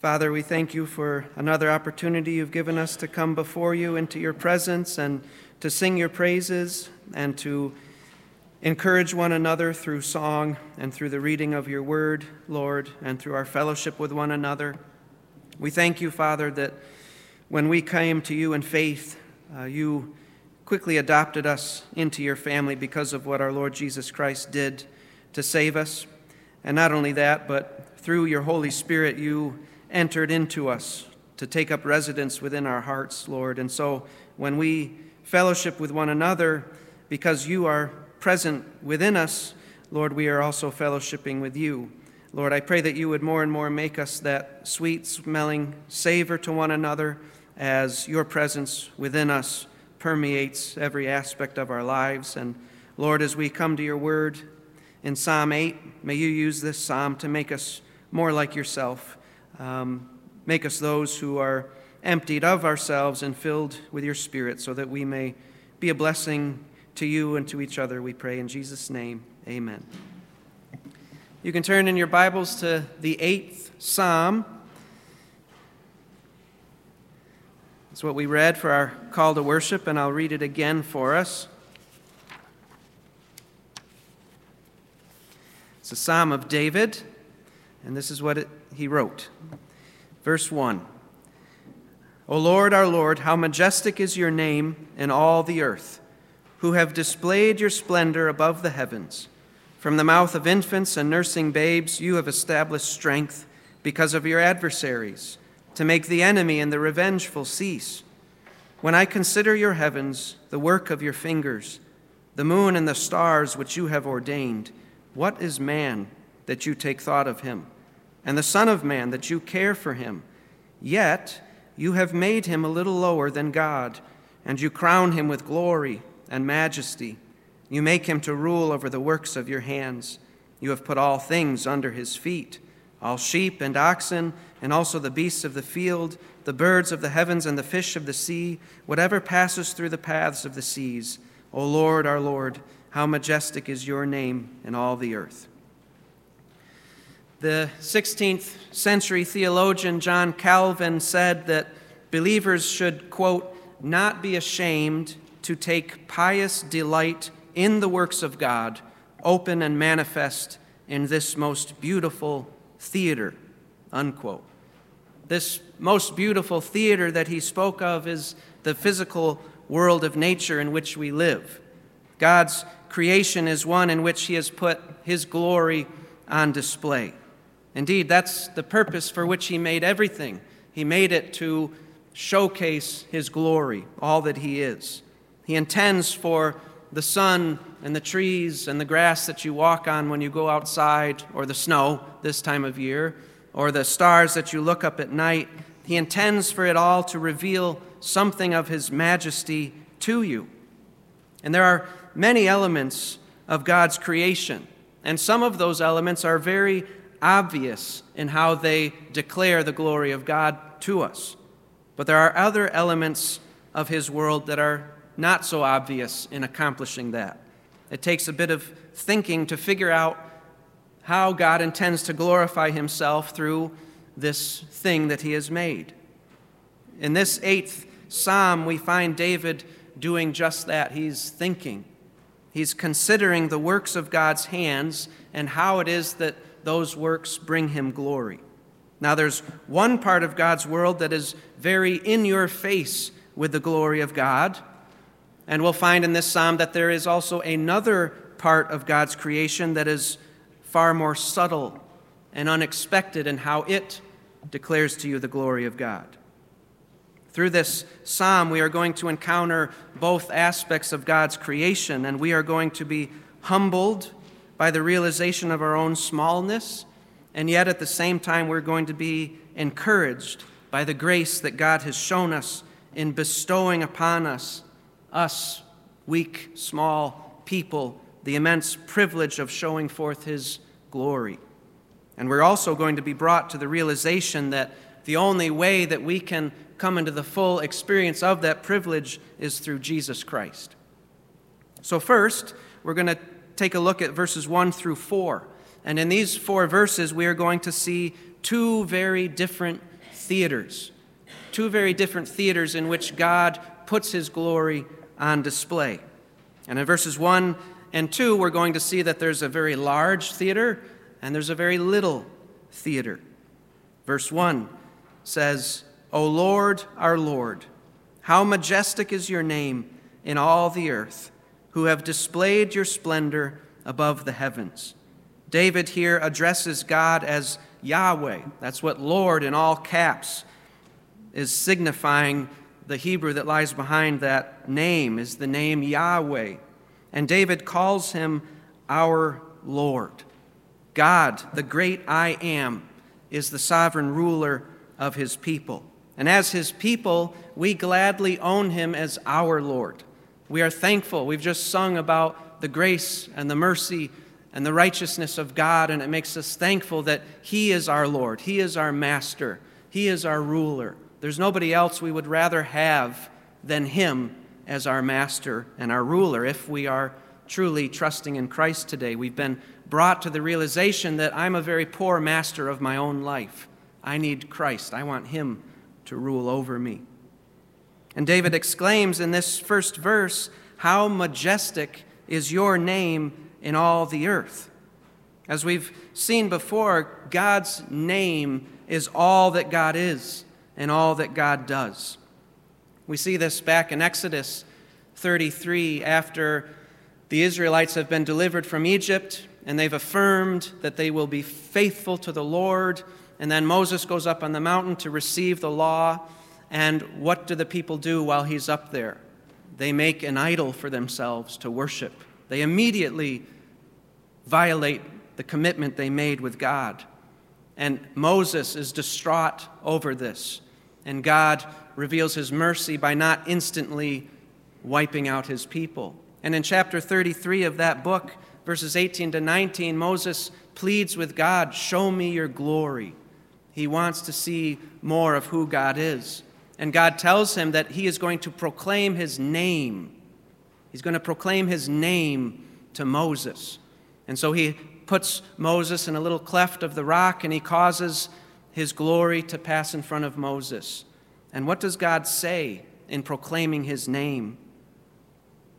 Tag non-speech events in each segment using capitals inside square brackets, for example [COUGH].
Father, we thank you for another opportunity you've given us to come before you into your presence and to sing your praises and to encourage one another through song and through the reading of your word, Lord, and through our fellowship with one another. We thank you, Father, that when we came to you in faith, uh, you quickly adopted us into your family because of what our Lord Jesus Christ did to save us. And not only that, but through your Holy Spirit, you entered into us to take up residence within our hearts, Lord. And so when we fellowship with one another, because you are present within us, Lord, we are also fellowshipping with you. Lord, I pray that you would more and more make us that sweet smelling savor to one another as your presence within us permeates every aspect of our lives. And Lord, as we come to your word in Psalm 8, may you use this psalm to make us more like yourself. Um, make us those who are emptied of ourselves and filled with your Spirit so that we may be a blessing to you and to each other, we pray. In Jesus' name, amen. You can turn in your Bibles to the eighth Psalm. It's what we read for our call to worship, and I'll read it again for us. It's a Psalm of David, and this is what it he wrote. Verse 1 O Lord, our Lord, how majestic is your name in all the earth, who have displayed your splendor above the heavens. From the mouth of infants and nursing babes, you have established strength because of your adversaries, to make the enemy and the revengeful cease. When I consider your heavens, the work of your fingers, the moon and the stars which you have ordained, what is man that you take thought of him? And the Son of Man, that you care for him. Yet you have made him a little lower than God, and you crown him with glory and majesty. You make him to rule over the works of your hands. You have put all things under his feet all sheep and oxen, and also the beasts of the field, the birds of the heavens, and the fish of the sea, whatever passes through the paths of the seas. O Lord, our Lord, how majestic is your name in all the earth. The 16th century theologian John Calvin said that believers should, quote, not be ashamed to take pious delight in the works of God, open and manifest in this most beautiful theater, unquote. This most beautiful theater that he spoke of is the physical world of nature in which we live. God's creation is one in which he has put his glory on display. Indeed, that's the purpose for which He made everything. He made it to showcase His glory, all that He is. He intends for the sun and the trees and the grass that you walk on when you go outside, or the snow this time of year, or the stars that you look up at night. He intends for it all to reveal something of His majesty to you. And there are many elements of God's creation, and some of those elements are very obvious in how they declare the glory of God to us. But there are other elements of His world that are not so obvious in accomplishing that. It takes a bit of thinking to figure out how God intends to glorify Himself through this thing that He has made. In this eighth psalm, we find David doing just that. He's thinking, he's considering the works of God's hands and how it is that those works bring him glory. Now, there's one part of God's world that is very in your face with the glory of God. And we'll find in this psalm that there is also another part of God's creation that is far more subtle and unexpected in how it declares to you the glory of God. Through this psalm, we are going to encounter both aspects of God's creation, and we are going to be humbled by the realization of our own smallness, and yet at the same time, we're going to be encouraged by the grace that God has shown us in bestowing upon us, us, weak, small people, the immense privilege of showing forth His glory. And we're also going to be brought to the realization that the only way that we can come into the full experience of that privilege is through Jesus Christ. So, first, we're going to take a look at verses 1 through 4. And in these four verses, we are going to see two very different theaters, two very different theaters in which God puts his glory on display. And in verses 1 and 2, we're going to see that there's a very large theater and there's a very little theater. Verse 1 says, O Lord, our Lord, how majestic is your name in all the earth, who have displayed your splendor above the heavens. David here addresses God as Yahweh. That's what Lord in all caps is signifying. The Hebrew that lies behind that name is the name Yahweh. And David calls him our Lord. God, the great I am, is the sovereign ruler of his people. And as his people, we gladly own him as our Lord. We are thankful. We've just sung about the grace and the mercy and the righteousness of God, and it makes us thankful that he is our Lord, he is our master, he is our ruler. There's nobody else we would rather have than him as our master and our ruler if we are truly trusting in Christ today. We've been brought to the realization that I'm a very poor master of my own life. I need Christ. I want Him to rule over me. And David exclaims in this first verse, How majestic is your name in all the earth. As we've seen before, God's name is all that God is and all that God does. We see this back in Exodus 33 after the Israelites have been delivered from Egypt and they've affirmed that they will be faithful to the Lord and then Moses goes up on the mountain to receive the law. And what do the people do while he's up there? They make an idol for themselves to worship. They immediately violate the commitment they made with God. And Moses is distraught over this. And God reveals his mercy by not instantly wiping out his people. And in chapter 33 of that book, verses 18 to 19, Moses pleads with God, Show me your glory. He wants to see more of who God is. And God tells him that he is going to proclaim his name. He's going to proclaim his name to Moses. And so he puts Moses in a little cleft of the rock and he causes his glory to pass in front of Moses. And what does God say in proclaiming his name?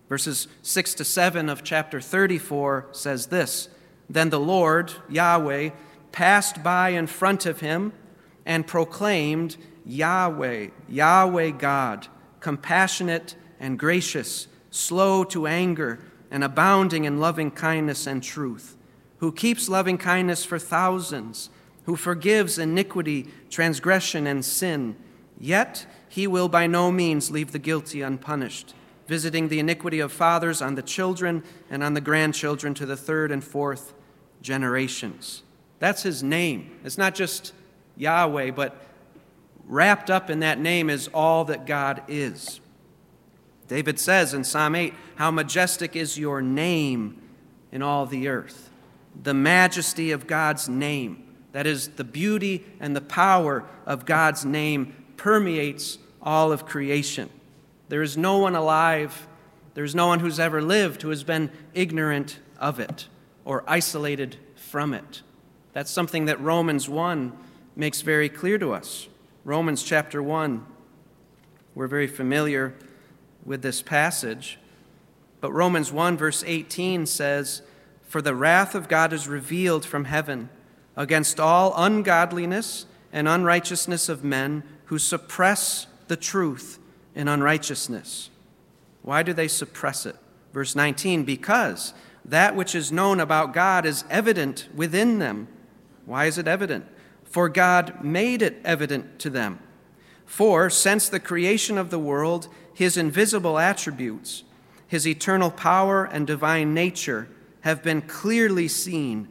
Verses 6 to 7 of chapter 34 says this Then the Lord, Yahweh, passed by in front of him and proclaimed, Yahweh, Yahweh God, compassionate and gracious, slow to anger, and abounding in loving kindness and truth, who keeps loving kindness for thousands, who forgives iniquity, transgression, and sin. Yet he will by no means leave the guilty unpunished, visiting the iniquity of fathers on the children and on the grandchildren to the third and fourth generations. That's his name. It's not just Yahweh, but wrapped up in that name is all that God is. David says in Psalm 8, How majestic is your name in all the earth. The majesty of God's name, that is, the beauty and the power of God's name, permeates all of creation. There is no one alive, there is no one who's ever lived who has been ignorant of it or isolated from it. That's something that Romans 1 makes very clear to us. Romans chapter 1, we're very familiar with this passage. But Romans 1, verse 18 says, For the wrath of God is revealed from heaven against all ungodliness and unrighteousness of men who suppress the truth in unrighteousness. Why do they suppress it? Verse 19, because that which is known about God is evident within them why is it evident? For God made it evident to them. For since the creation of the world, his invisible attributes, his eternal power and divine nature have been clearly seen.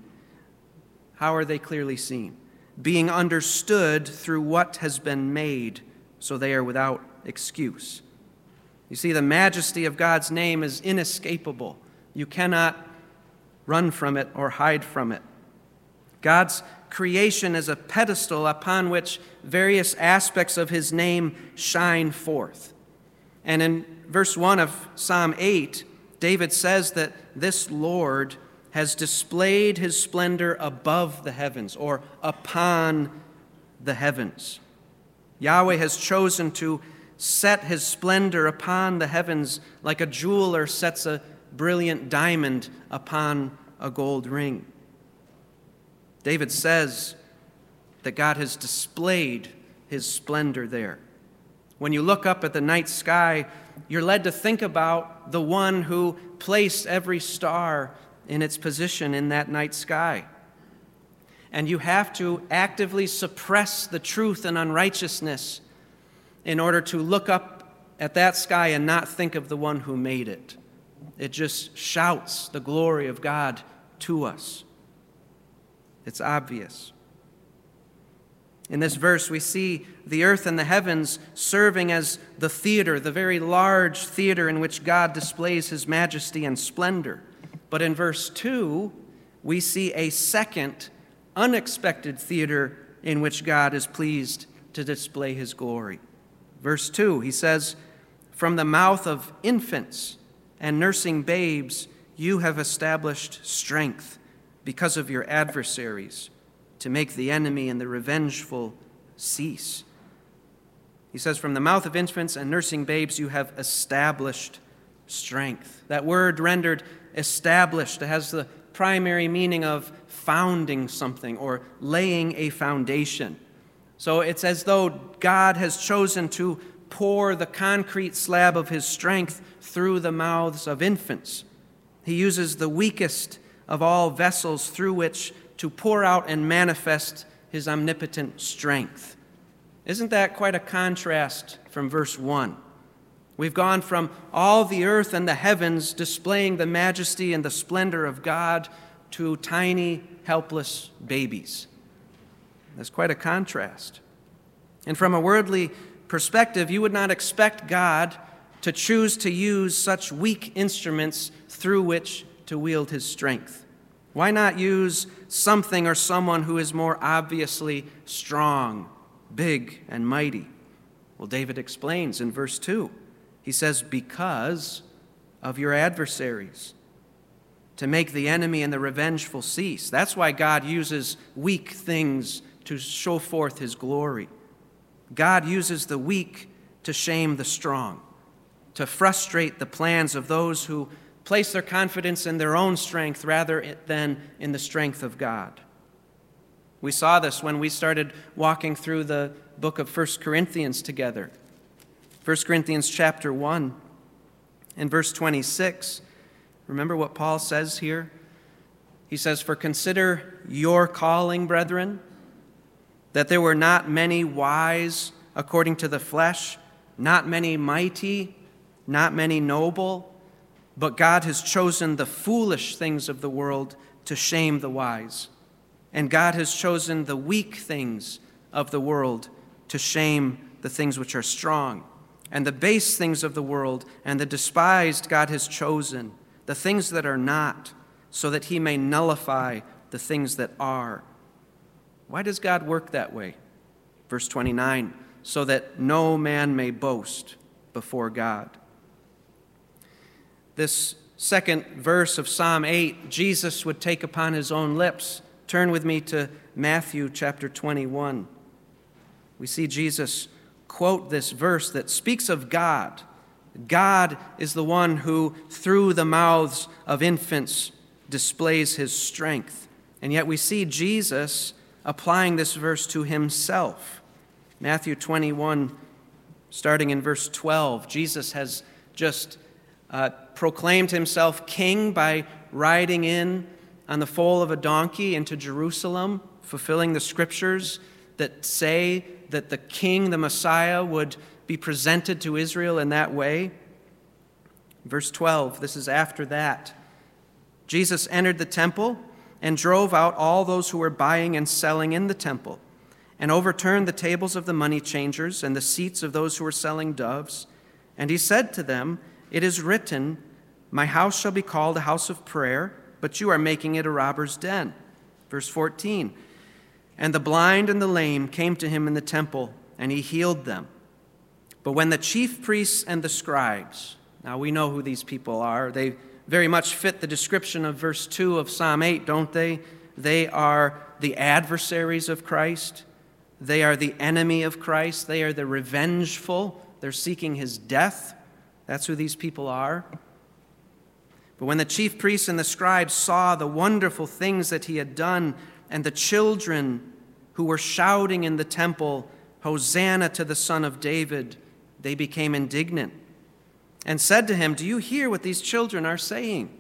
How are they clearly seen? Being understood through what has been made, so they are without excuse. You see, the majesty of God's name is inescapable. You cannot run from it or hide from it. God's creation as a pedestal upon which various aspects of his name shine forth. And in verse 1 of Psalm 8, David says that this Lord has displayed his splendor above the heavens or upon the heavens. Yahweh has chosen to set his splendor upon the heavens like a jeweler sets a brilliant diamond upon a gold ring. David says that God has displayed his splendor there. When you look up at the night sky, you're led to think about the one who placed every star in its position in that night sky. And you have to actively suppress the truth and unrighteousness in order to look up at that sky and not think of the one who made it. It just shouts the glory of God to us. It's obvious. In this verse, we see the earth and the heavens serving as the theater, the very large theater in which God displays his majesty and splendor. But in verse 2, we see a second, unexpected theater in which God is pleased to display his glory. Verse 2, he says, From the mouth of infants and nursing babes, you have established strength because of your adversaries to make the enemy and the revengeful cease. He says, From the mouth of infants and nursing babes, you have established strength. That word rendered established has the primary meaning of founding something or laying a foundation. So it's as though God has chosen to pour the concrete slab of his strength through the mouths of infants. He uses the weakest of all vessels through which to pour out and manifest his omnipotent strength. Isn't that quite a contrast from verse 1? We've gone from all the earth and the heavens displaying the majesty and the splendor of God to tiny, helpless babies. That's quite a contrast. And from a worldly perspective, you would not expect God to choose to use such weak instruments through which to wield his strength. Why not use something or someone who is more obviously strong, big, and mighty? Well, David explains in verse 2. He says, Because of your adversaries, to make the enemy and the revengeful cease. That's why God uses weak things to show forth his glory. God uses the weak to shame the strong, to frustrate the plans of those who place their confidence in their own strength rather than in the strength of God. We saw this when we started walking through the book of 1 Corinthians together. 1 Corinthians chapter 1 and verse 26. Remember what Paul says here? He says, For consider your calling, brethren, that there were not many wise according to the flesh, not many mighty, not many noble but God has chosen the foolish things of the world to shame the wise. And God has chosen the weak things of the world to shame the things which are strong. And the base things of the world and the despised God has chosen, the things that are not, so that he may nullify the things that are. Why does God work that way? Verse 29 so that no man may boast before God this second verse of Psalm 8, Jesus would take upon his own lips. Turn with me to Matthew chapter 21. We see Jesus quote this verse that speaks of God. God is the one who, through the mouths of infants, displays his strength. And yet we see Jesus applying this verse to himself. Matthew 21, starting in verse 12, Jesus has just uh, proclaimed himself king by riding in on the foal of a donkey into Jerusalem, fulfilling the scriptures that say that the king, the Messiah, would be presented to Israel in that way. Verse 12, this is after that. Jesus entered the temple and drove out all those who were buying and selling in the temple, and overturned the tables of the money changers and the seats of those who were selling doves. And he said to them, it is written, My house shall be called a house of prayer, but you are making it a robber's den. Verse 14 And the blind and the lame came to him in the temple, and he healed them. But when the chief priests and the scribes, now we know who these people are, they very much fit the description of verse 2 of Psalm 8, don't they? They are the adversaries of Christ. they are the enemy of Christ, they are the revengeful, they're seeking his death. That's who these people are. But when the chief priests and the scribes saw the wonderful things that he had done, and the children who were shouting in the temple, Hosanna to the Son of David, they became indignant and said to him, Do you hear what these children are saying?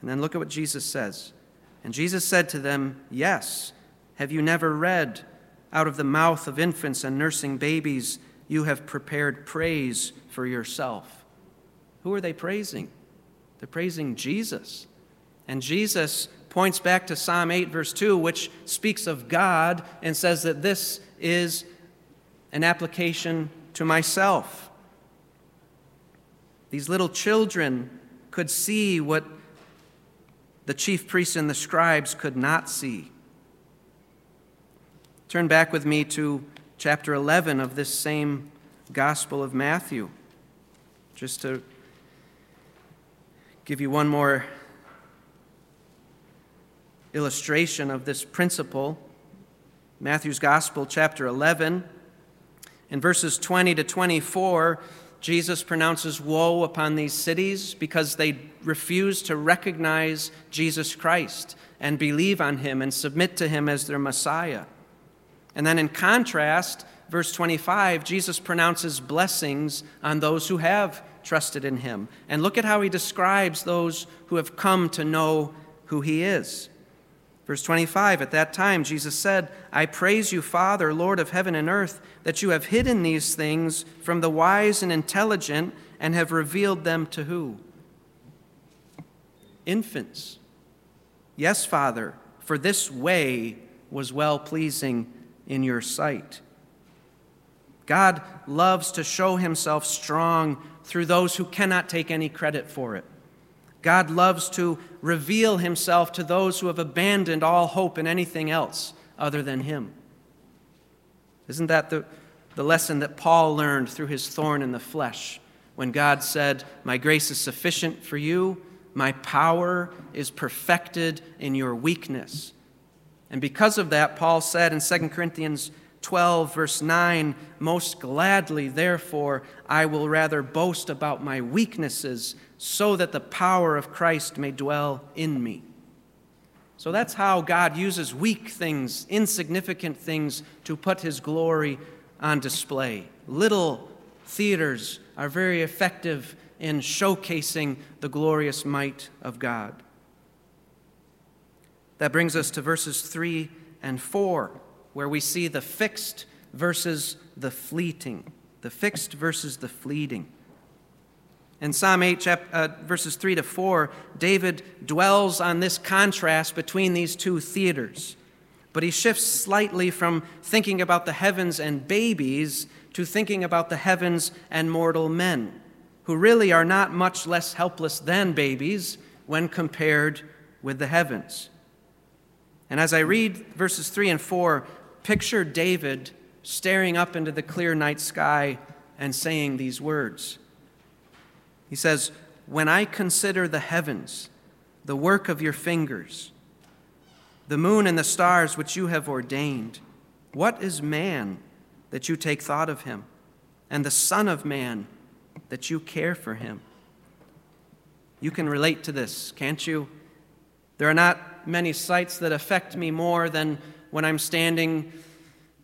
And then look at what Jesus says. And Jesus said to them, Yes. Have you never read, Out of the mouth of infants and nursing babies, you have prepared praise for yourself? Who are they praising? They're praising Jesus. And Jesus points back to Psalm 8, verse 2, which speaks of God and says that this is an application to myself. These little children could see what the chief priests and the scribes could not see. Turn back with me to chapter 11 of this same Gospel of Matthew, just to give you one more illustration of this principle. Matthew's Gospel, chapter 11, in verses 20 to 24, Jesus pronounces woe upon these cities because they refuse to recognize Jesus Christ and believe on him and submit to him as their Messiah. And then, in contrast, verse 25, Jesus pronounces blessings on those who have trusted in him. And look at how he describes those who have come to know who he is. Verse 25 At that time, Jesus said, I praise you, Father, Lord of heaven and earth, that you have hidden these things from the wise and intelligent and have revealed them to who? Infants. Yes, Father, for this way was well pleasing in your sight. God loves to show himself strong through those who cannot take any credit for it. God loves to reveal himself to those who have abandoned all hope in anything else other than him. Isn't that the, the lesson that Paul learned through his thorn in the flesh when God said, My grace is sufficient for you, my power is perfected in your weakness? And because of that, Paul said in 2 Corinthians 12, verse 9, Most gladly, therefore, I will rather boast about my weaknesses, so that the power of Christ may dwell in me. So that's how God uses weak things, insignificant things, to put his glory on display. Little theaters are very effective in showcasing the glorious might of God. That brings us to verses 3 and 4 where we see the fixed versus the fleeting. The fixed versus the fleeting. In Psalm 8, uh, verses 3 to 4, David dwells on this contrast between these two theaters. But he shifts slightly from thinking about the heavens and babies to thinking about the heavens and mortal men, who really are not much less helpless than babies when compared with the heavens. And as I read verses 3 and 4, Picture David staring up into the clear night sky and saying these words. He says, When I consider the heavens, the work of your fingers, the moon and the stars which you have ordained, what is man that you take thought of him, and the Son of Man that you care for him? You can relate to this, can't you? There are not many sights that affect me more than when I'm standing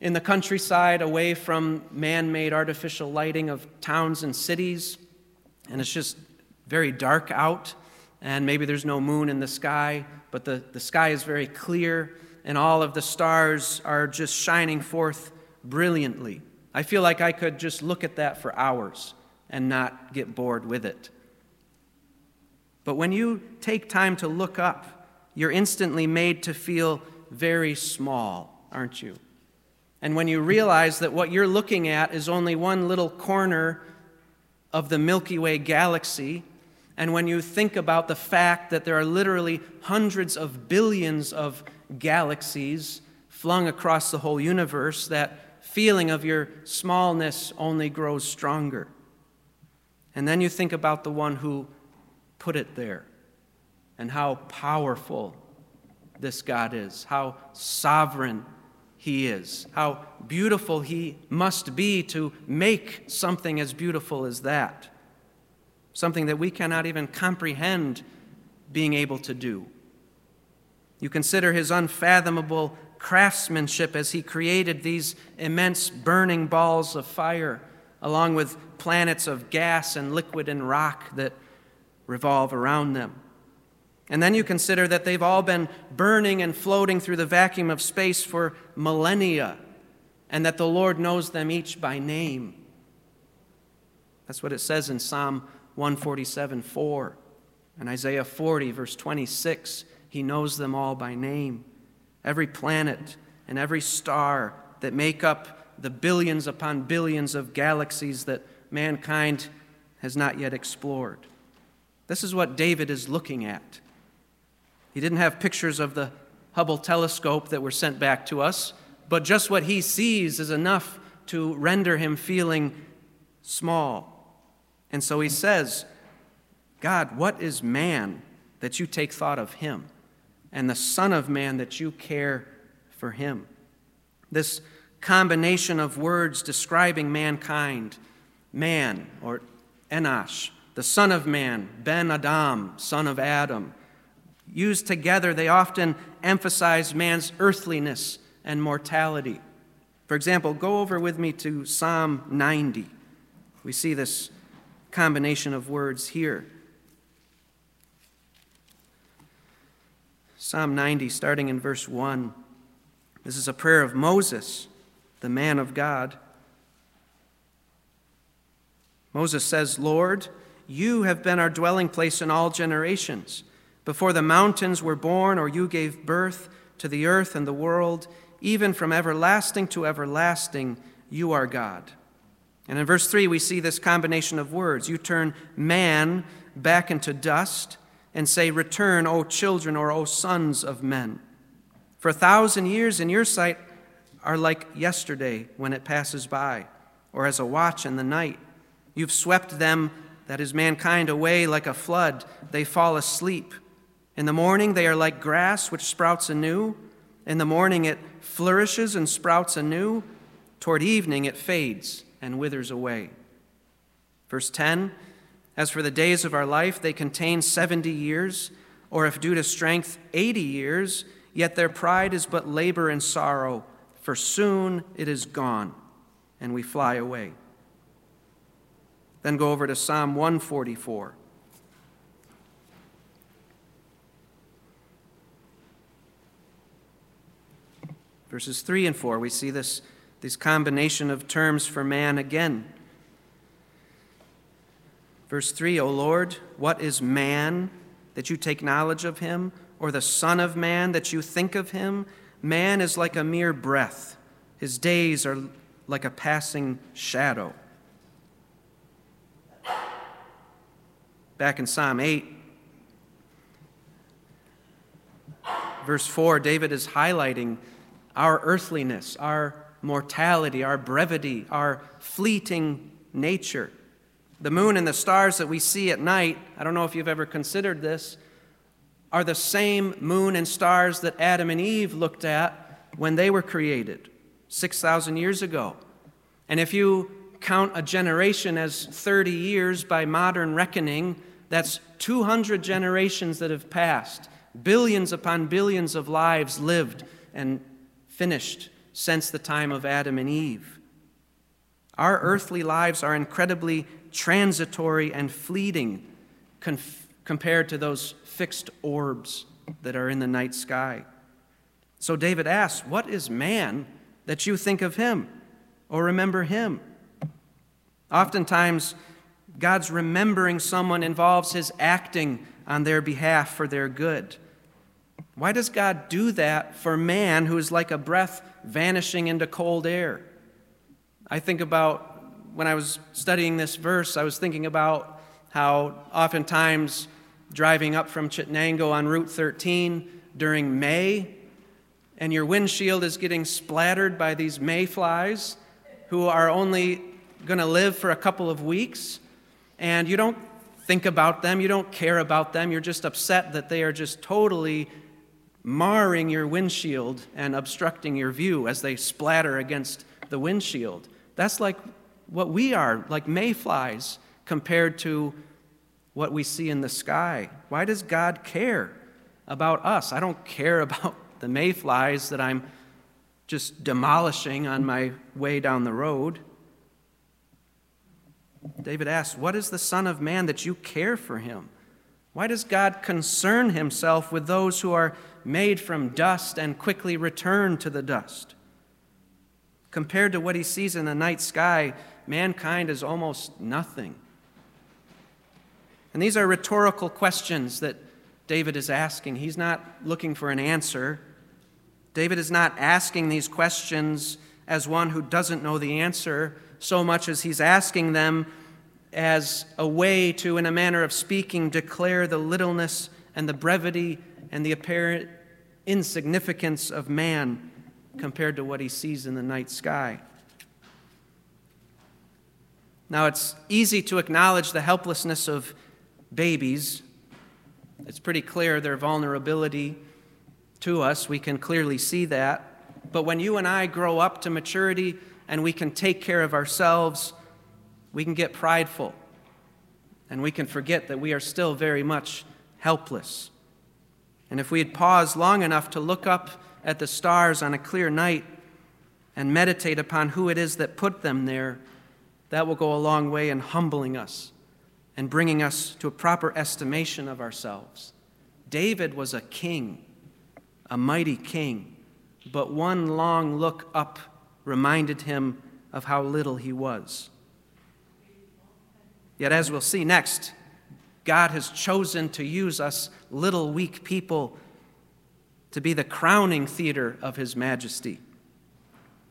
in the countryside away from man made artificial lighting of towns and cities, and it's just very dark out, and maybe there's no moon in the sky, but the, the sky is very clear, and all of the stars are just shining forth brilliantly. I feel like I could just look at that for hours and not get bored with it. But when you take time to look up, you're instantly made to feel very small, aren't you? And when you realize that what you're looking at is only one little corner of the Milky Way galaxy, and when you think about the fact that there are literally hundreds of billions of galaxies flung across the whole universe, that feeling of your smallness only grows stronger. And then you think about the one who put it there and how powerful this God is, how sovereign he is, how beautiful he must be to make something as beautiful as that, something that we cannot even comprehend being able to do. You consider his unfathomable craftsmanship as he created these immense burning balls of fire, along with planets of gas and liquid and rock that revolve around them. And then you consider that they've all been burning and floating through the vacuum of space for millennia, and that the Lord knows them each by name. That's what it says in Psalm 147 4. And Isaiah 40, verse 26, He knows them all by name. Every planet and every star that make up the billions upon billions of galaxies that mankind has not yet explored. This is what David is looking at. He didn't have pictures of the Hubble telescope that were sent back to us, but just what he sees is enough to render him feeling small. And so he says, God, what is man that you take thought of him, and the Son of Man that you care for him? This combination of words describing mankind man, or Enosh, the Son of Man, Ben Adam, son of Adam Used together, they often emphasize man's earthliness and mortality. For example, go over with me to Psalm 90. We see this combination of words here. Psalm 90, starting in verse 1. This is a prayer of Moses, the man of God. Moses says, Lord, you have been our dwelling place in all generations. Before the mountains were born, or you gave birth to the earth and the world, even from everlasting to everlasting, you are God. And in verse 3, we see this combination of words. You turn man back into dust and say, Return, O children, or O sons of men. For a thousand years in your sight are like yesterday when it passes by, or as a watch in the night. You've swept them, that is mankind, away like a flood. They fall asleep. In the morning, they are like grass which sprouts anew. In the morning, it flourishes and sprouts anew. Toward evening, it fades and withers away. Verse 10 As for the days of our life, they contain 70 years, or if due to strength, 80 years, yet their pride is but labor and sorrow, for soon it is gone, and we fly away. Then go over to Psalm 144. Verses 3 and 4, we see this, this combination of terms for man again. Verse 3 O Lord, what is man that you take knowledge of him, or the Son of Man that you think of him? Man is like a mere breath, his days are like a passing shadow. Back in Psalm 8, verse 4, David is highlighting our earthliness, our mortality, our brevity, our fleeting nature. The moon and the stars that we see at night, I don't know if you've ever considered this, are the same moon and stars that Adam and Eve looked at when they were created 6,000 years ago. And if you count a generation as 30 years by modern reckoning, that's 200 generations that have passed, billions upon billions of lives lived and finished since the time of Adam and Eve. Our earthly lives are incredibly transitory and fleeting conf- compared to those fixed orbs that are in the night sky. So David asks, What is man that you think of him or remember him? Oftentimes, God's remembering someone involves his acting on their behalf for their good. Why does God do that for man who is like a breath vanishing into cold air? I think about when I was studying this verse, I was thinking about how oftentimes driving up from Chittenango on Route 13 during May, and your windshield is getting splattered by these mayflies who are only going to live for a couple of weeks, and you don't think about them, you don't care about them, you're just upset that they are just totally marring your windshield and obstructing your view as they splatter against the windshield. That's like what we are, like mayflies, compared to what we see in the sky. Why does God care about us? I don't care [LAUGHS] about the mayflies that I'm just demolishing on my way down the road. David asks, What is the Son of Man that you care for him? Why does God concern himself with those who are made from dust and quickly return to the dust? Compared to what he sees in the night sky, mankind is almost nothing. And these are rhetorical questions that David is asking. He's not looking for an answer. David is not asking these questions as one who doesn't know the answer so much as he's asking them as a way to, in a manner of speaking, declare the littleness and the brevity and the apparent insignificance of man compared to what he sees in the night sky. Now, it's easy to acknowledge the helplessness of babies. It's pretty clear their vulnerability to us. We can clearly see that. But when you and I grow up to maturity and we can take care of ourselves, we can get prideful and we can forget that we are still very much helpless. And if we had paused long enough to look up at the stars on a clear night and meditate upon who it is that put them there, that will go a long way in humbling us and bringing us to a proper estimation of ourselves. David was a king, a mighty king, but one long look up reminded him of how little he was. Yet, as we'll see next, God has chosen to use us little weak people to be the crowning theater of His majesty.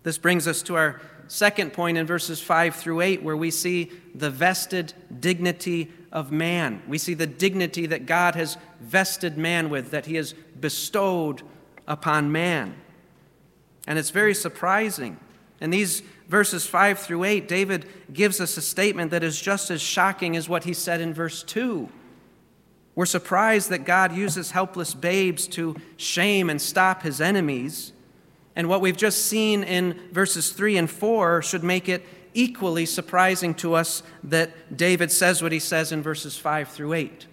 This brings us to our second point in verses 5 through 8, where we see the vested dignity of man. We see the dignity that God has vested man with, that He has bestowed upon man. And it's very surprising. In these verses 5 through 8, David gives us a statement that is just as shocking as what he said in verse 2. We're surprised that God uses helpless babes to shame and stop his enemies. And what we've just seen in verses 3 and 4 should make it equally surprising to us that David says what he says in verses 5 through 8.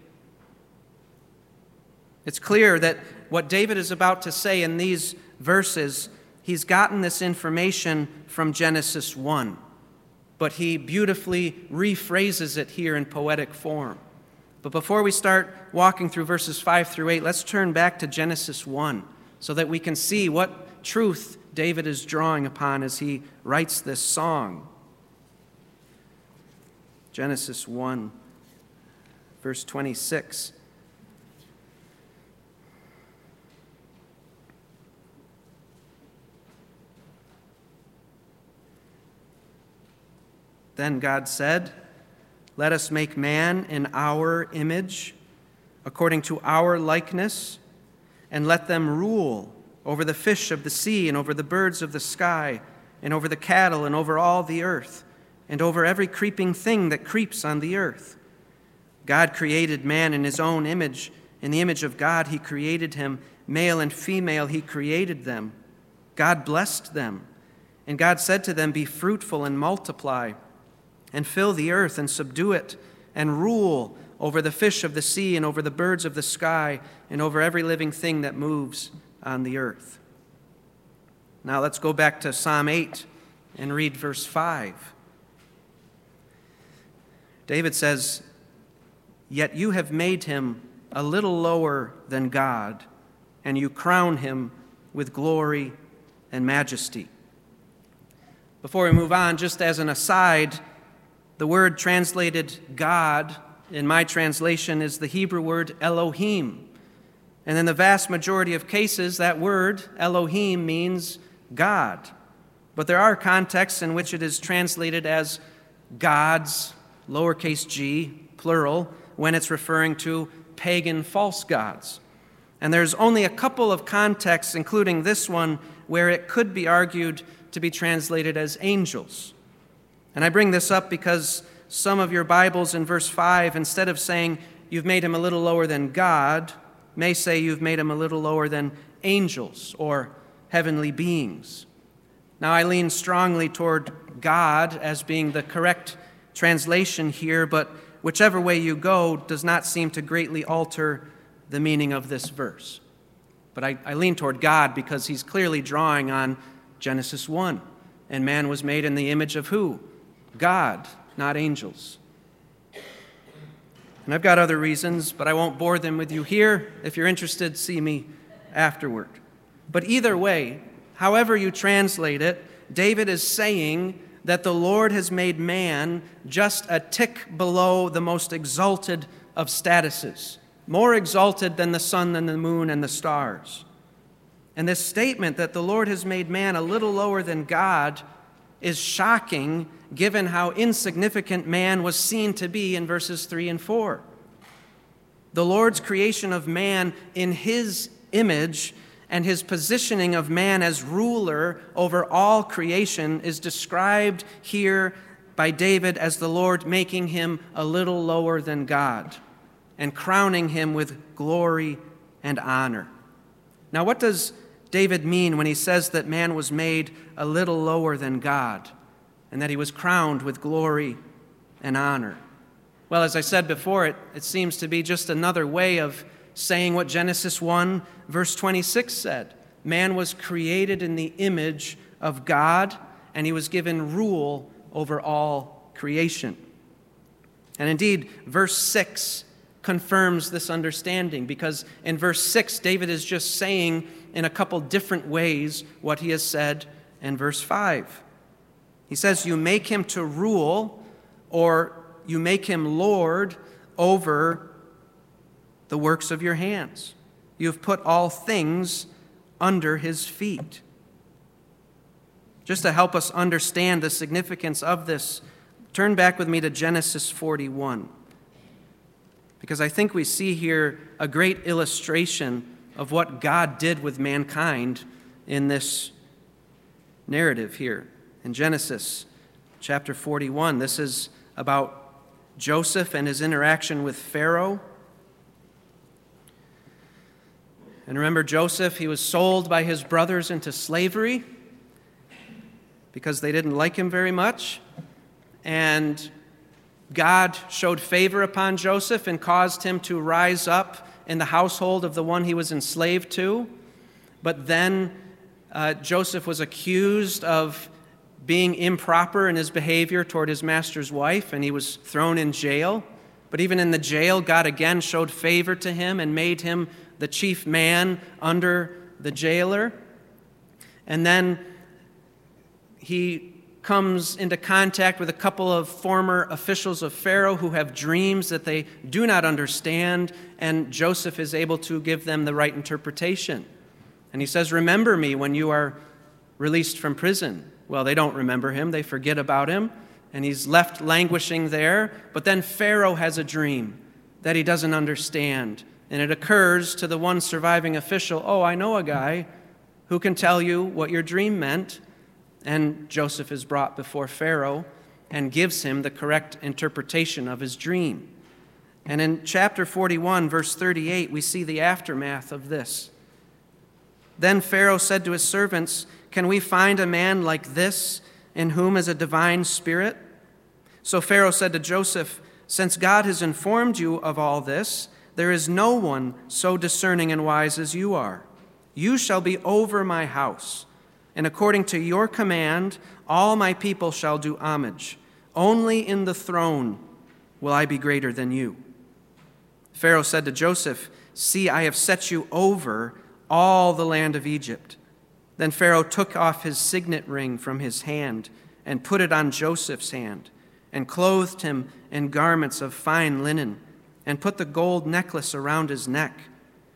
It's clear that what David is about to say in these verses, he's gotten this information from Genesis 1, but he beautifully rephrases it here in poetic form. But before we start walking through verses 5 through 8, let's turn back to Genesis 1 so that we can see what truth David is drawing upon as he writes this song. Genesis 1, verse 26. Then God said, Let us make man in our image, according to our likeness, and let them rule over the fish of the sea, and over the birds of the sky, and over the cattle, and over all the earth, and over every creeping thing that creeps on the earth. God created man in his own image. In the image of God, he created him. Male and female, he created them. God blessed them. And God said to them, Be fruitful and multiply, and fill the earth and subdue it, and rule over the fish of the sea, and over the birds of the sky, and over every living thing that moves on the earth. Now let's go back to Psalm 8 and read verse 5. David says, Yet you have made him a little lower than God, and you crown him with glory and majesty. Before we move on, just as an aside, the word translated God in my translation is the Hebrew word Elohim. And in the vast majority of cases, that word, Elohim, means God. But there are contexts in which it is translated as gods, lowercase g, plural, when it's referring to pagan false gods. And there's only a couple of contexts, including this one, where it could be argued to be translated as angels. And I bring this up because some of your Bibles in verse 5, instead of saying, You've made him a little lower than God, may say you've made him a little lower than angels or heavenly beings. Now, I lean strongly toward God as being the correct translation here, but whichever way you go does not seem to greatly alter the meaning of this verse. But I, I, lean toward God because he's clearly drawing on Genesis 1. And man was made in the image of who? God, not angels. And I've got other reasons, but I won't bore them with you here. If you're interested, see me afterward. But either way, however you translate it, David is saying that the Lord has made man just a tick below the most exalted of statuses, more exalted than the sun and the moon and the stars. And this statement that the Lord has made man a little lower than God is shocking given how insignificant man was seen to be in verses 3 and 4. The Lord's creation of man in his image and his positioning of man as ruler over all creation is described here by David as the Lord making him a little lower than God and crowning him with glory and honor. Now, what does David mean when he says that man was made a little lower than God and that he was crowned with glory and honor? Well, as I said before, it, it seems to be just another way of saying what Genesis 1, verse 26 said Man was created in the image of God, and he was given rule over all creation. And indeed, verse 6 confirms this understanding because in verse 6, David is just saying in a couple different ways what he has said in verse 5. He says, You make him to rule, or you make him Lord over the works of your hands. You have put all things under his feet. Just to help us understand the significance of this, turn back with me to Genesis 41. Because I think we see here a great illustration of what God did with mankind in this narrative here. In Genesis chapter 41, this is about Joseph and his interaction with Pharaoh. And remember, Joseph, he was sold by his brothers into slavery because they didn't like him very much. And God showed favor upon Joseph and caused him to rise up in the household of the one he was enslaved to. But then uh, Joseph was accused of being improper in his behavior toward his master's wife, and he was thrown in jail. But even in the jail, God again showed favor to him and made him the chief man under the jailer. And then he comes into contact with a couple of former officials of Pharaoh who have dreams that they do not understand, and Joseph is able to give them the right interpretation. And he says, Remember me when you are released from prison. Well, they don't remember him, they forget about him, and he's left languishing there. But then Pharaoh has a dream that he doesn't understand. And it occurs to the one surviving official, Oh, I know a guy who can tell you what your dream meant. And Joseph is brought before Pharaoh and gives him the correct interpretation of his dream. And in chapter 41, verse 38, we see the aftermath of this. Then Pharaoh said to his servants, Can we find a man like this in whom is a divine spirit? So Pharaoh said to Joseph, Since God has informed you of all this, there is no one so discerning and wise as you are. You shall be over my house, and according to your command, all my people shall do homage. Only in the throne will I be greater than you. Pharaoh said to Joseph, See, I have set you over all the land of Egypt. Then Pharaoh took off his signet ring from his hand and put it on Joseph's hand, and clothed him in garments of fine linen and put the gold necklace around his neck.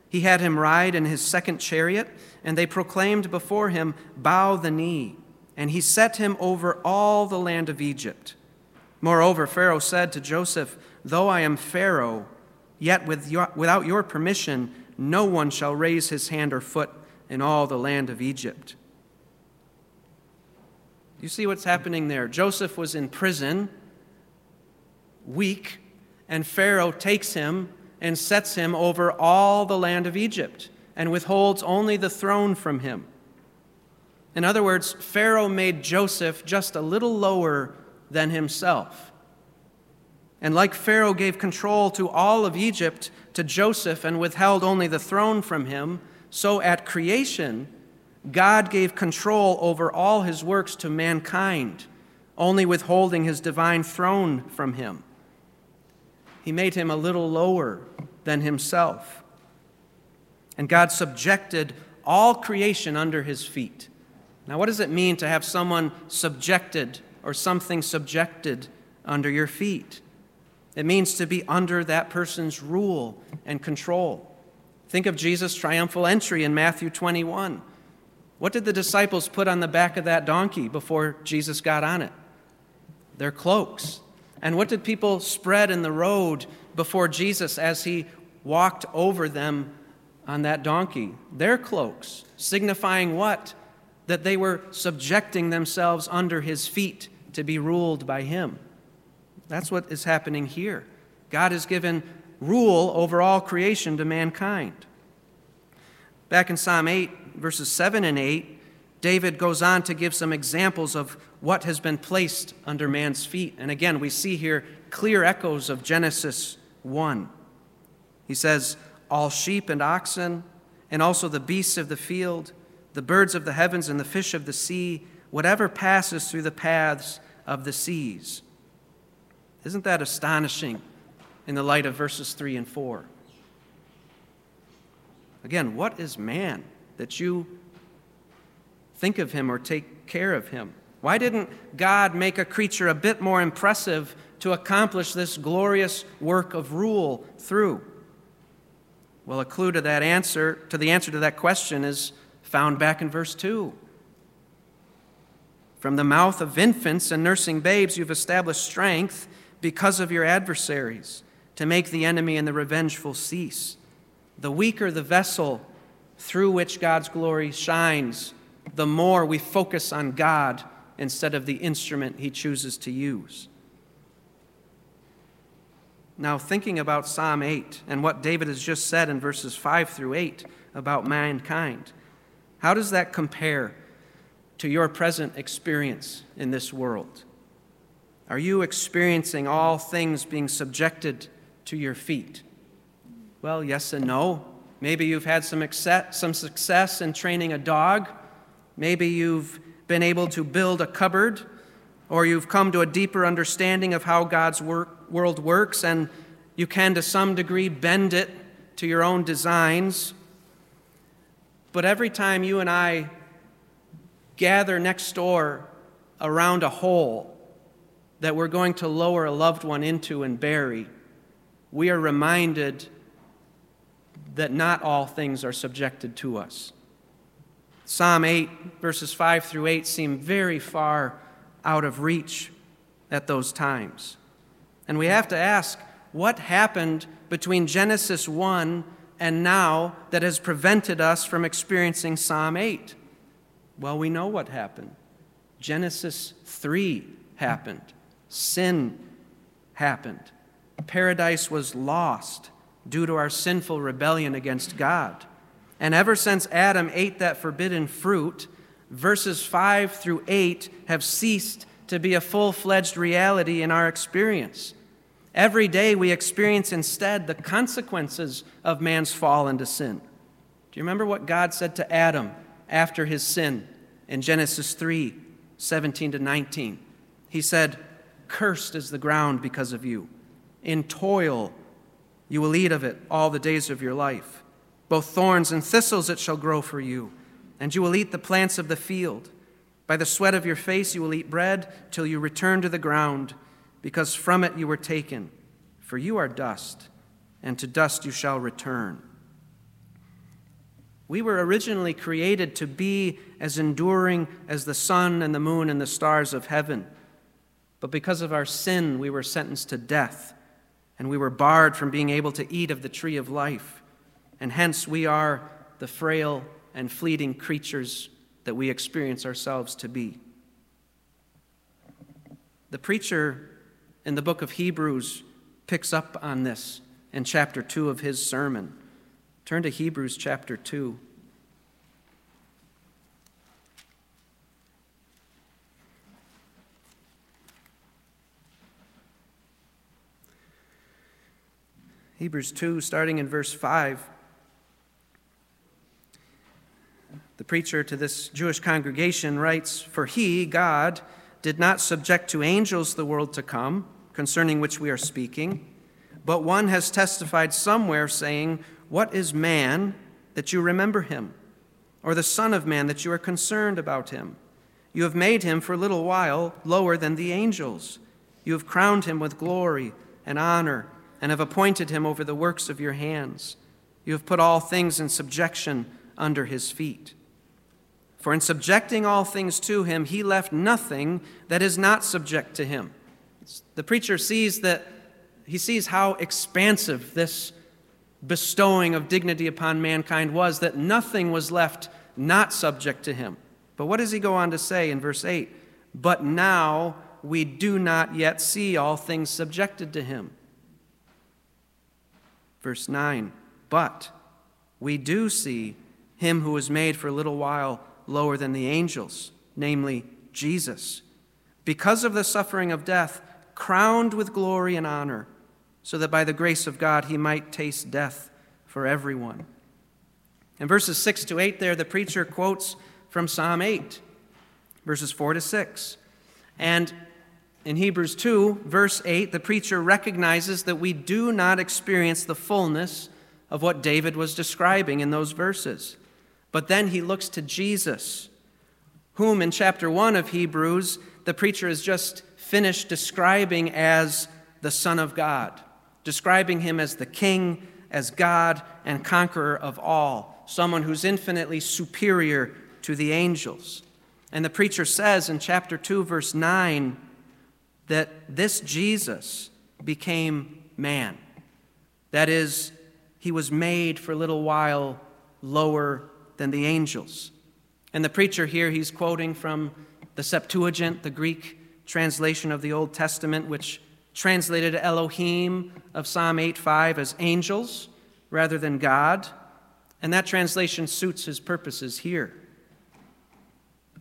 He had him ride in his second chariot, and they proclaimed before him, Bow the knee. And he set him over all the land of Egypt. Moreover, Pharaoh said to Joseph, Though I am Pharaoh, yet with your, without your permission, no one shall raise his hand or foot in all the land of Egypt. You see what's happening there? Joseph was in prison, weak, and Pharaoh takes him and sets him over all the land of Egypt. and withholds only the throne from him. In other words, Pharaoh made Joseph just a little lower than himself. And like Pharaoh gave control to all of Egypt to Joseph and withheld only the throne from him, so at creation, God gave control over all his works to mankind, only withholding his divine throne from him. He made him a little lower than himself. And God subjected all creation under his feet. Now, what does it mean to have someone subjected or something subjected under your feet? It means to be under that person's rule and control. Think of Jesus' triumphal entry in Matthew 21. What did the disciples put on the back of that donkey before Jesus got on it? Their cloaks. And what did people spread in the road before Jesus as he walked over them on that donkey? Their cloaks, signifying what? That they were subjecting themselves under his feet to be ruled by him. That's what is happening here. God has given rule over all creation to mankind. Back in Psalm 8, verses 7 and 8, David goes on to give some examples of what has been placed under man's feet. And again, we see here clear echoes of Genesis 1. He says, All sheep and oxen, and also the beasts of the field, the birds of the heavens, and the fish of the sea, whatever passes through the paths of the seas. Isn't that astonishing in the light of verses 3 and 4? Again, what is man that you think of him or take care of him? Why didn't God make a creature a bit more impressive to accomplish this glorious work of rule through? Well, a clue to that answer, to the answer to that question, is found back in verse 2. From the mouth of infants and nursing babes, you've established strength because of your adversaries, to make the enemy and the revengeful cease. The weaker the vessel through which God's glory shines, the more we focus on God instead of the instrument he chooses to use. Now, thinking about Psalm 8 and what David has just said in verses 5 through 8 about mankind, how does that compare to your present experience in this world? Are you experiencing all things being subjected to your feet? Well, yes and no. Maybe you've had some, some success in training a dog. Maybe you've been able to build a cupboard, or you've come to a deeper understanding of how God's work, world works, and you can, to some degree, bend it to your own designs. But every time you and I gather next door around a hole, that we're going to lower a loved one into and bury, we are reminded that not all things are subjected to us. Psalm 8, verses 5 through 8, seem very far out of reach at those times. And we have to ask what happened between Genesis 1 and now that has prevented us from experiencing Psalm 8? Well, we know what happened. Genesis 3 happened sin happened. Paradise was lost due to our sinful rebellion against God. And ever since Adam ate that forbidden fruit, verses 5 through 8 have ceased to be a full fledged reality in our experience. Every day we experience instead the consequences of man's fall into sin. Do you remember what God said to Adam after his sin in Genesis 3 17 to 19? He said, Cursed is the ground because of you. In toil you will eat of it all the days of your life. Both thorns and thistles it shall grow for you, and you will eat the plants of the field. By the sweat of your face you will eat bread till you return to the ground, because from it you were taken. For you are dust, and to dust you shall return. We were originally created to be as enduring as the sun and the moon and the stars of heaven. But because of our sin, we were sentenced to death, and we were barred from being able to eat of the tree of life. And hence we are the frail and fleeting creatures that we experience ourselves to be. The preacher in the book of Hebrews picks up on this in chapter 2 of his sermon. Turn to Hebrews chapter 2. Hebrews 2, starting in verse 5. The preacher to this Jewish congregation writes For he, God, did not subject to angels the world to come, concerning which we are speaking, but one has testified somewhere, saying, What is man that you remember him? Or the Son of Man that you are concerned about him? You have made him for a little while lower than the angels. You have crowned him with glory and honor and have appointed him over the works of your hands. You have put all things in subjection under his feet. For in subjecting all things to him, he left nothing that is not subject to him. The preacher sees that he sees how expansive this bestowing of dignity upon mankind was, that nothing was left not subject to him. But what does he go on to say in verse 8? But now we do not yet see all things subjected to him. Verse 9 But we do see him who was made for a little while lower than the angels, namely Jesus, because of the suffering of death, crowned with glory and honor, so that by the grace of God he might taste death for everyone. In verses 6 to 8, there, the preacher quotes from Psalm 8, verses 4 to 6. And in Hebrews 2, verse 8, the preacher recognizes that we do not experience the fullness of what David was describing in those verses. But then he looks to Jesus, whom in chapter 1 of Hebrews, the preacher has just finished describing as the Son of God, describing him as the King, as God and conqueror of all, someone who's infinitely superior to the angels. And the preacher says in chapter 2, verse 9, that this Jesus became man. That is, he was made for a little while lower than the angels. And the preacher here, he's quoting from the Septuagint, the Greek translation of the Old Testament, which translated Elohim of Psalm 8:5 as angels rather than God. And that translation suits his purposes here.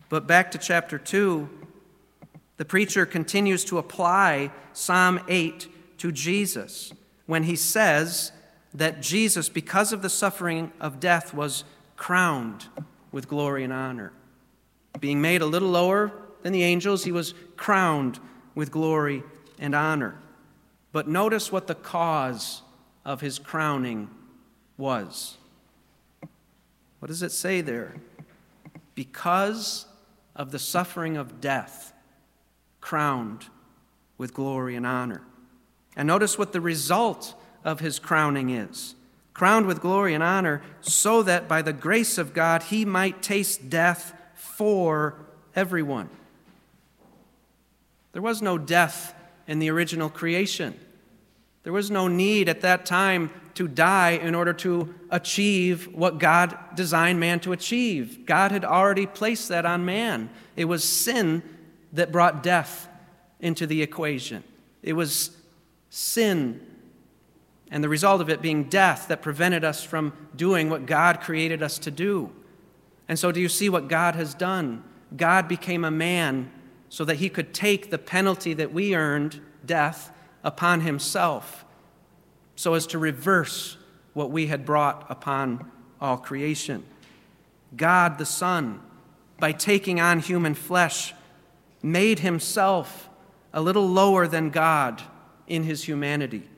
But back to chapter 2, the preacher continues to apply Psalm 8 to Jesus when he says that Jesus, because of the suffering of death, was crowned with glory and honor. Being made a little lower than the angels, he was crowned with glory and honor. But notice what the cause of his crowning was. What does it say there? Because of the suffering of death crowned with glory and honor. And notice what the result of his crowning is crowned with glory and honor, so that by the grace of God he might taste death for everyone. There was no death in the original creation. There was no need at that time to die in order to achieve what God designed man to achieve. God had already placed that on man. It was sin that brought death into the equation. It was sin and the result of it being death that prevented us from doing what God created us to do. And so, do you see what God has done? God became a man so that he could take the penalty that we earned, death, upon himself, so as to reverse what we had brought upon all creation. God the Son, by taking on human flesh, made himself a little lower than God in his humanity.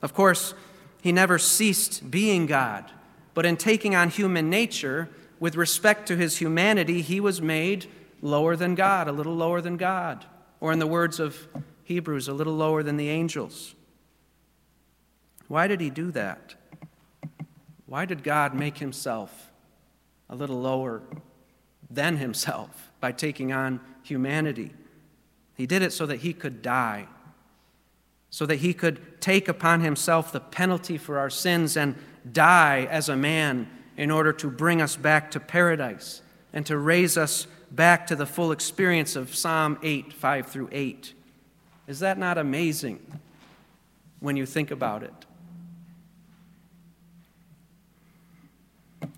Of course, he never ceased being God, but in taking on human nature, with respect to his humanity, he was made lower than God, a little lower than God, or in the words of Hebrews, a little lower than the angels. Why did he do that? Why did God make himself a little lower than himself by taking on humanity. He did it so that he could die, so that he could take upon himself the penalty for our sins and die as a man in order to bring us back to paradise and to raise us back to the full experience of Psalm 8, 5 through 8. Is that not amazing when you think about it?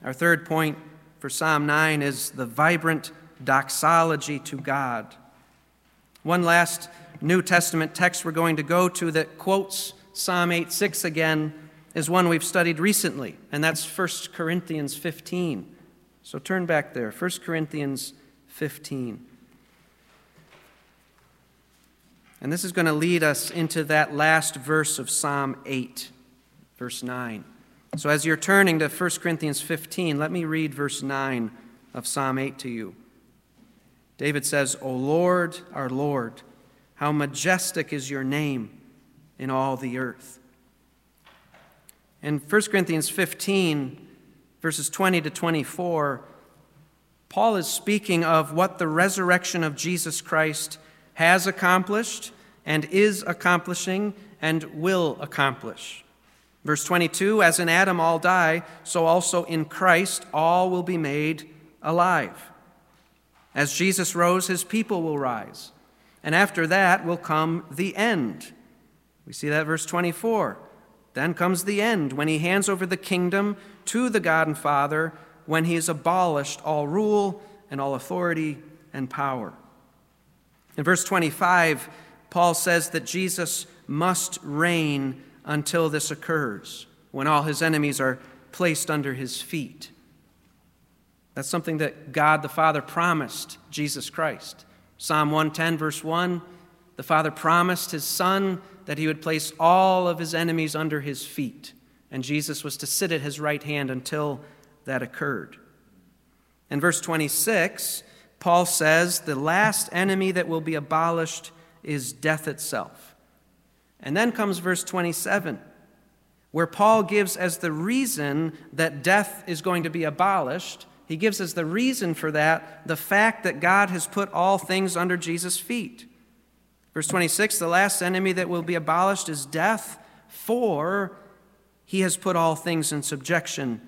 Our third point for Psalm 9 is the vibrant doxology to God. One last New Testament text we're going to go to that quotes Psalm 8 6 again is one we've studied recently, and that's 1 Corinthians 15. So turn back there, 1 Corinthians 15. And this is going to lead us into that last verse of Psalm 8, verse 9. So as you're turning to 1 Corinthians 15, let me read verse 9 of Psalm 8 to you. David says, O Lord, our Lord, how majestic is your name in all the earth. In 1 Corinthians 15, verses 20 to 24, Paul is speaking of what the resurrection of Jesus Christ has accomplished and is accomplishing and will accomplish. Verse 22 As in Adam all die, so also in Christ all will be made alive. As Jesus rose, his people will rise. And after that will come the end. We see that verse 24. Then comes the end when he hands over the kingdom to the God and Father when he has abolished all rule and all authority and power. In verse 25, Paul says that Jesus must reign until this occurs, when all his enemies are placed under his feet. That's something that God the Father promised Jesus Christ. Psalm 110, verse 1 the Father promised his Son that he would place all of his enemies under his feet, and Jesus was to sit at his right hand until that occurred. In verse 26, Paul says the last enemy that will be abolished is death itself. And then comes verse 27, where Paul gives as the reason that death is going to be abolished, he gives us the reason for that the fact that God has put all things under Jesus' feet. Verse 26 the last enemy that will be abolished is death, for he has put all things in subjection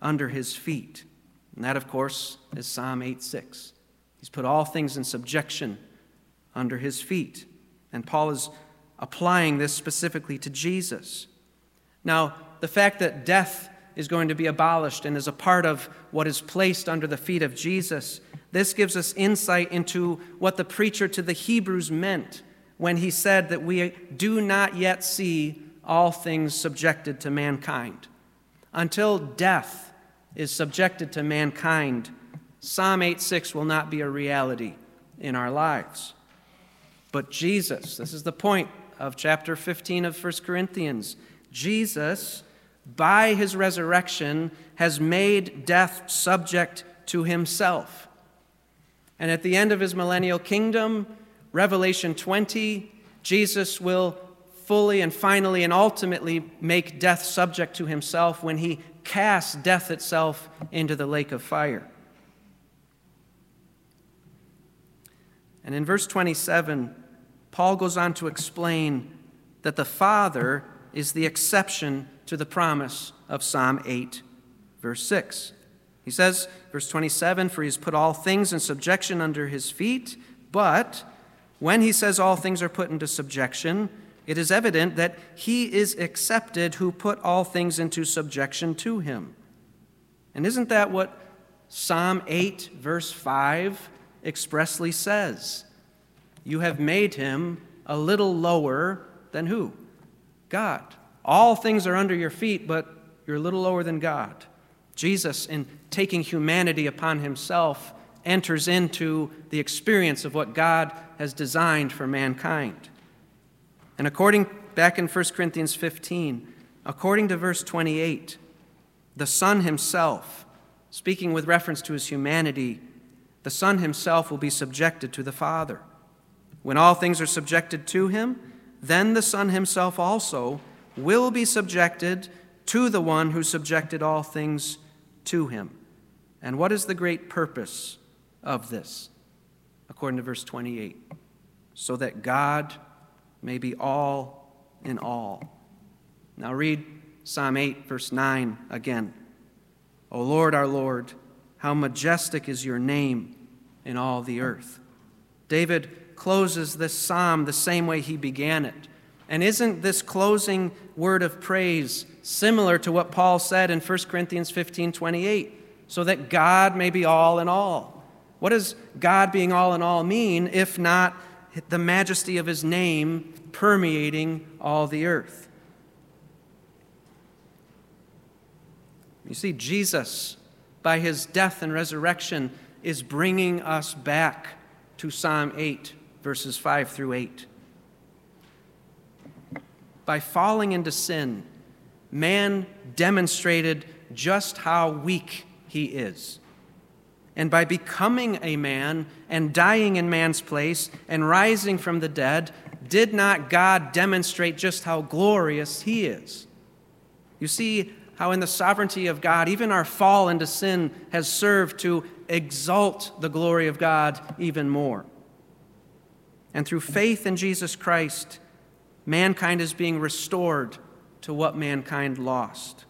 under his feet. And that, of course, is Psalm 8 6. He's put all things in subjection under his feet. And Paul is applying this specifically to Jesus. Now, the fact that death is going to be abolished and is a part of what is placed under the feet of Jesus, this gives us insight into what the preacher to the Hebrews meant when he said that we do not yet see all things subjected to mankind. Until death is subjected to mankind, Psalm 8 6 will not be a reality in our lives. But Jesus, this is the point of chapter 15 of 1 Corinthians. Jesus, by his resurrection, has made death subject to himself. And at the end of his millennial kingdom, Revelation 20, Jesus will fully and finally and ultimately make death subject to himself when he casts death itself into the lake of fire. And in verse 27, Paul goes on to explain that the Father is the exception to the promise of Psalm 8, verse 6. He says, verse 27, For he has put all things in subjection under his feet, but when he says all things are put into subjection, it is evident that he is accepted who put all things into subjection to him. And isn't that what Psalm 8, verse 5 expressly says? You have made him a little lower than who? God. All things are under your feet, but you're a little lower than God. Jesus, in taking humanity upon himself, enters into the experience of what God has designed for mankind. And according, back in 1 Corinthians 15, according to verse 28, the Son himself, speaking with reference to his humanity, the Son himself will be subjected to the Father. When all things are subjected to him, then the Son himself also will be subjected to the one who subjected all things to him. And what is the great purpose of this? According to verse 28 so that God may be all in all. Now read Psalm 8, verse 9 again. O Lord, our Lord, how majestic is your name in all the earth. David closes this psalm the same way he began it. And isn't this closing word of praise similar to what Paul said in 1 Corinthians 15 28? So that God may be all in all. What does God being all in all mean if not the majesty of his name permeating all the earth? You see, Jesus, by his death and resurrection, is bringing us back to Psalm 8, verses 5 through 8. By falling into sin, man demonstrated just how weak he is. And by becoming a man and dying in man's place and rising from the dead, did not God demonstrate just how glorious he is? You see how, in the sovereignty of God, even our fall into sin has served to exalt the glory of God even more. And through faith in Jesus Christ, mankind is being restored to what mankind lost.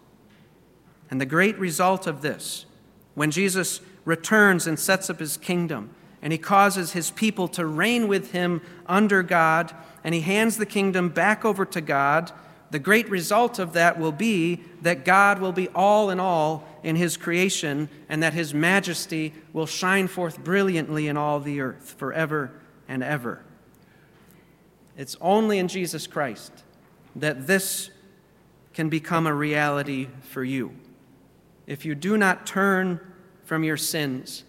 And the great result of this, when Jesus returns and sets up his kingdom, and he causes his people to reign with him under God, and he hands the kingdom back over to God, the great result of that will be that God will be all in all in his creation, and that his majesty will shine forth brilliantly in all the earth forever and ever. It's only in Jesus Christ that this can become a reality for you. If you do not turn from your sins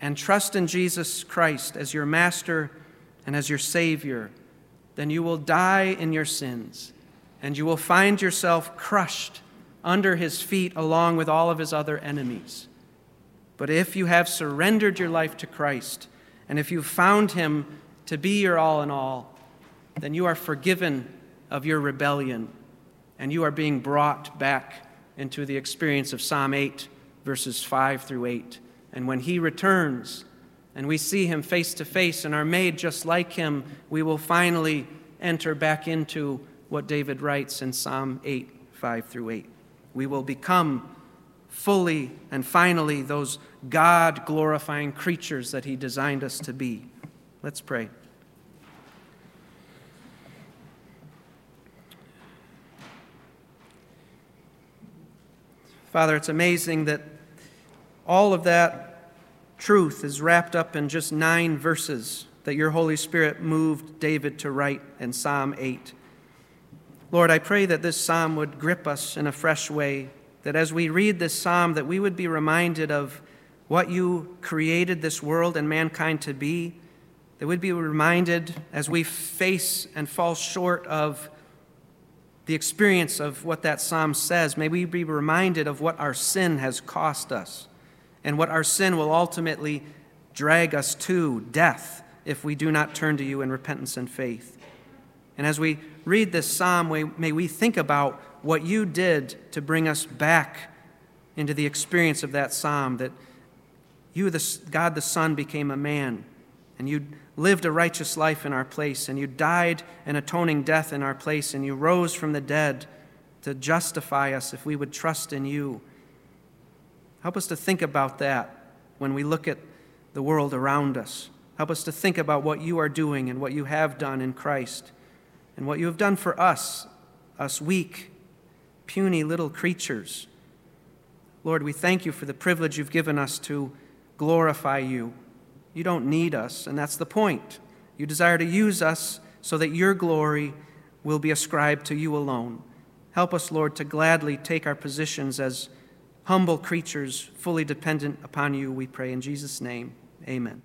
and trust in Jesus Christ as your master and as your Savior, then you will die in your sins and you will find yourself crushed under his feet along with all of his other enemies. But if you have surrendered your life to Christ and if you've found him to be your all in all, then you are forgiven of your rebellion and you are being brought back into the experience of Psalm 8, verses 5 through 8. And when he returns and we see him face to face and are made just like him, we will finally enter back into what David writes in Psalm 8, 5 through 8. We will become fully and finally those God glorifying creatures that he designed us to be. Let's pray. Father, it's amazing that all of that truth is wrapped up in just nine verses that your Holy Spirit moved David to write in Psalm 8. Lord, I pray that this psalm would grip us in a fresh way, that as we read this psalm that we would be reminded of what you created this world and mankind to be, that we'd be reminded as we face and fall short of the experience of what that psalm says, may we be reminded of what our sin has cost us and what our sin will ultimately drag us to death if we do not turn to you in repentance and faith. And as we read this psalm, may we think about what you did to bring us back into the experience of that psalm that you, the, God the Son, became a man and you lived a righteous life in our place, and you died an atoning death in our place, and you rose from the dead to justify us if we would trust in you. Help us to think about that when we look at the world around us. Help us to think about what you are doing and what you have done in Christ, and what you have done for us, us weak, puny little creatures. Lord, we thank you for the privilege you've given us to glorify you you don't need us, and that's the point. You desire to use us so that your glory will be ascribed to you alone. Help us, Lord, to gladly take our positions as humble creatures, fully dependent upon you, we pray in Jesus' name. Amen.